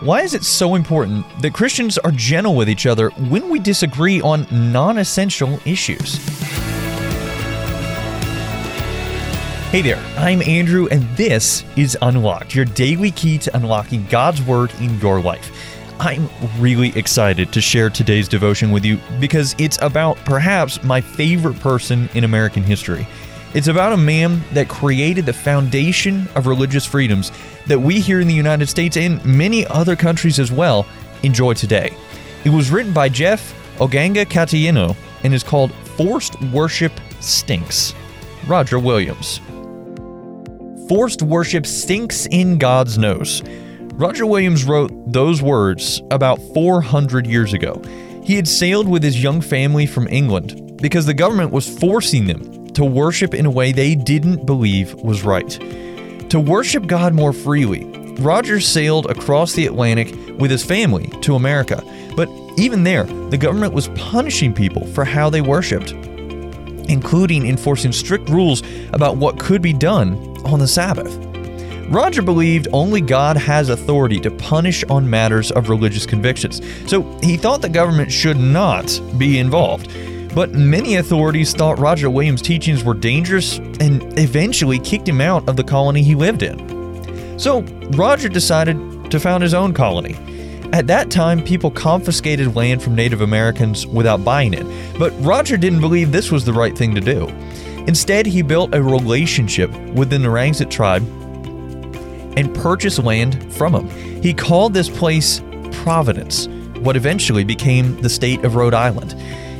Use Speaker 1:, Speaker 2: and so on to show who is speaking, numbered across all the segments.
Speaker 1: Why is it so important that Christians are gentle with each other when we disagree on non essential issues? Hey there, I'm Andrew, and this is Unlocked, your daily key to unlocking God's Word in your life. I'm really excited to share today's devotion with you because it's about perhaps my favorite person in American history. It's about a man that created the foundation of religious freedoms that we here in the United States and many other countries as well enjoy today. It was written by Jeff Oganga Katieno and is called Forced Worship Stinks. Roger Williams. Forced worship stinks in God's nose. Roger Williams wrote those words about 400 years ago. He had sailed with his young family from England because the government was forcing them to worship in a way they didn't believe was right. To worship God more freely, Rogers sailed across the Atlantic with his family to America. But even there, the government was punishing people for how they worshiped, including enforcing strict rules about what could be done on the Sabbath. Roger believed only God has authority to punish on matters of religious convictions, so he thought the government should not be involved. But many authorities thought Roger Williams' teachings were dangerous and eventually kicked him out of the colony he lived in. So Roger decided to found his own colony. At that time, people confiscated land from Native Americans without buying it, but Roger didn't believe this was the right thing to do. Instead, he built a relationship with the Narragansett tribe and purchased land from them. He called this place Providence, what eventually became the state of Rhode Island.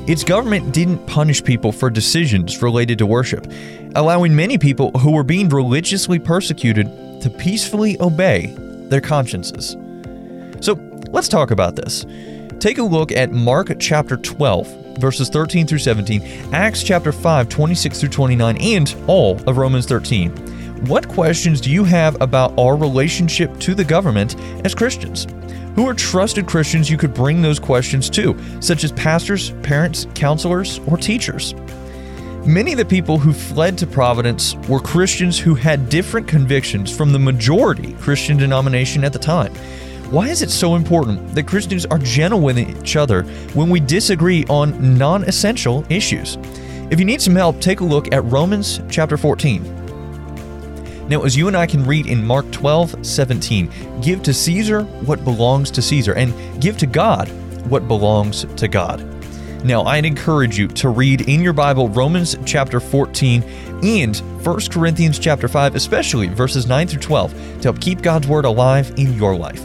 Speaker 1: Its government didn't punish people for decisions related to worship, allowing many people who were being religiously persecuted to peacefully obey their consciences. So let's talk about this. Take a look at Mark chapter 12, verses 13 through 17, Acts chapter 5, 26 through 29, and all of Romans 13. What questions do you have about our relationship to the government as Christians? Who are trusted Christians you could bring those questions to, such as pastors, parents, counselors, or teachers? Many of the people who fled to Providence were Christians who had different convictions from the majority Christian denomination at the time. Why is it so important that Christians are gentle with each other when we disagree on non essential issues? If you need some help, take a look at Romans chapter 14. Now, as you and I can read in Mark 12, 17, give to Caesar what belongs to Caesar, and give to God what belongs to God. Now, I'd encourage you to read in your Bible Romans chapter 14 and 1 Corinthians chapter 5, especially verses 9 through 12, to help keep God's Word alive in your life.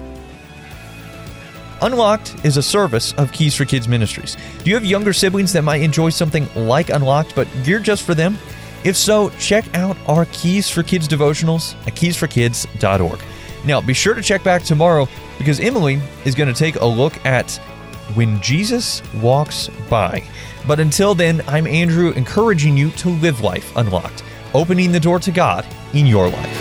Speaker 1: Unlocked is a service of Keys for Kids Ministries. Do you have younger siblings that might enjoy something like Unlocked, but geared just for them? If so, check out our Keys for Kids devotionals at keysforkids.org. Now, be sure to check back tomorrow because Emily is going to take a look at when Jesus walks by. But until then, I'm Andrew encouraging you to live life unlocked, opening the door to God in your life.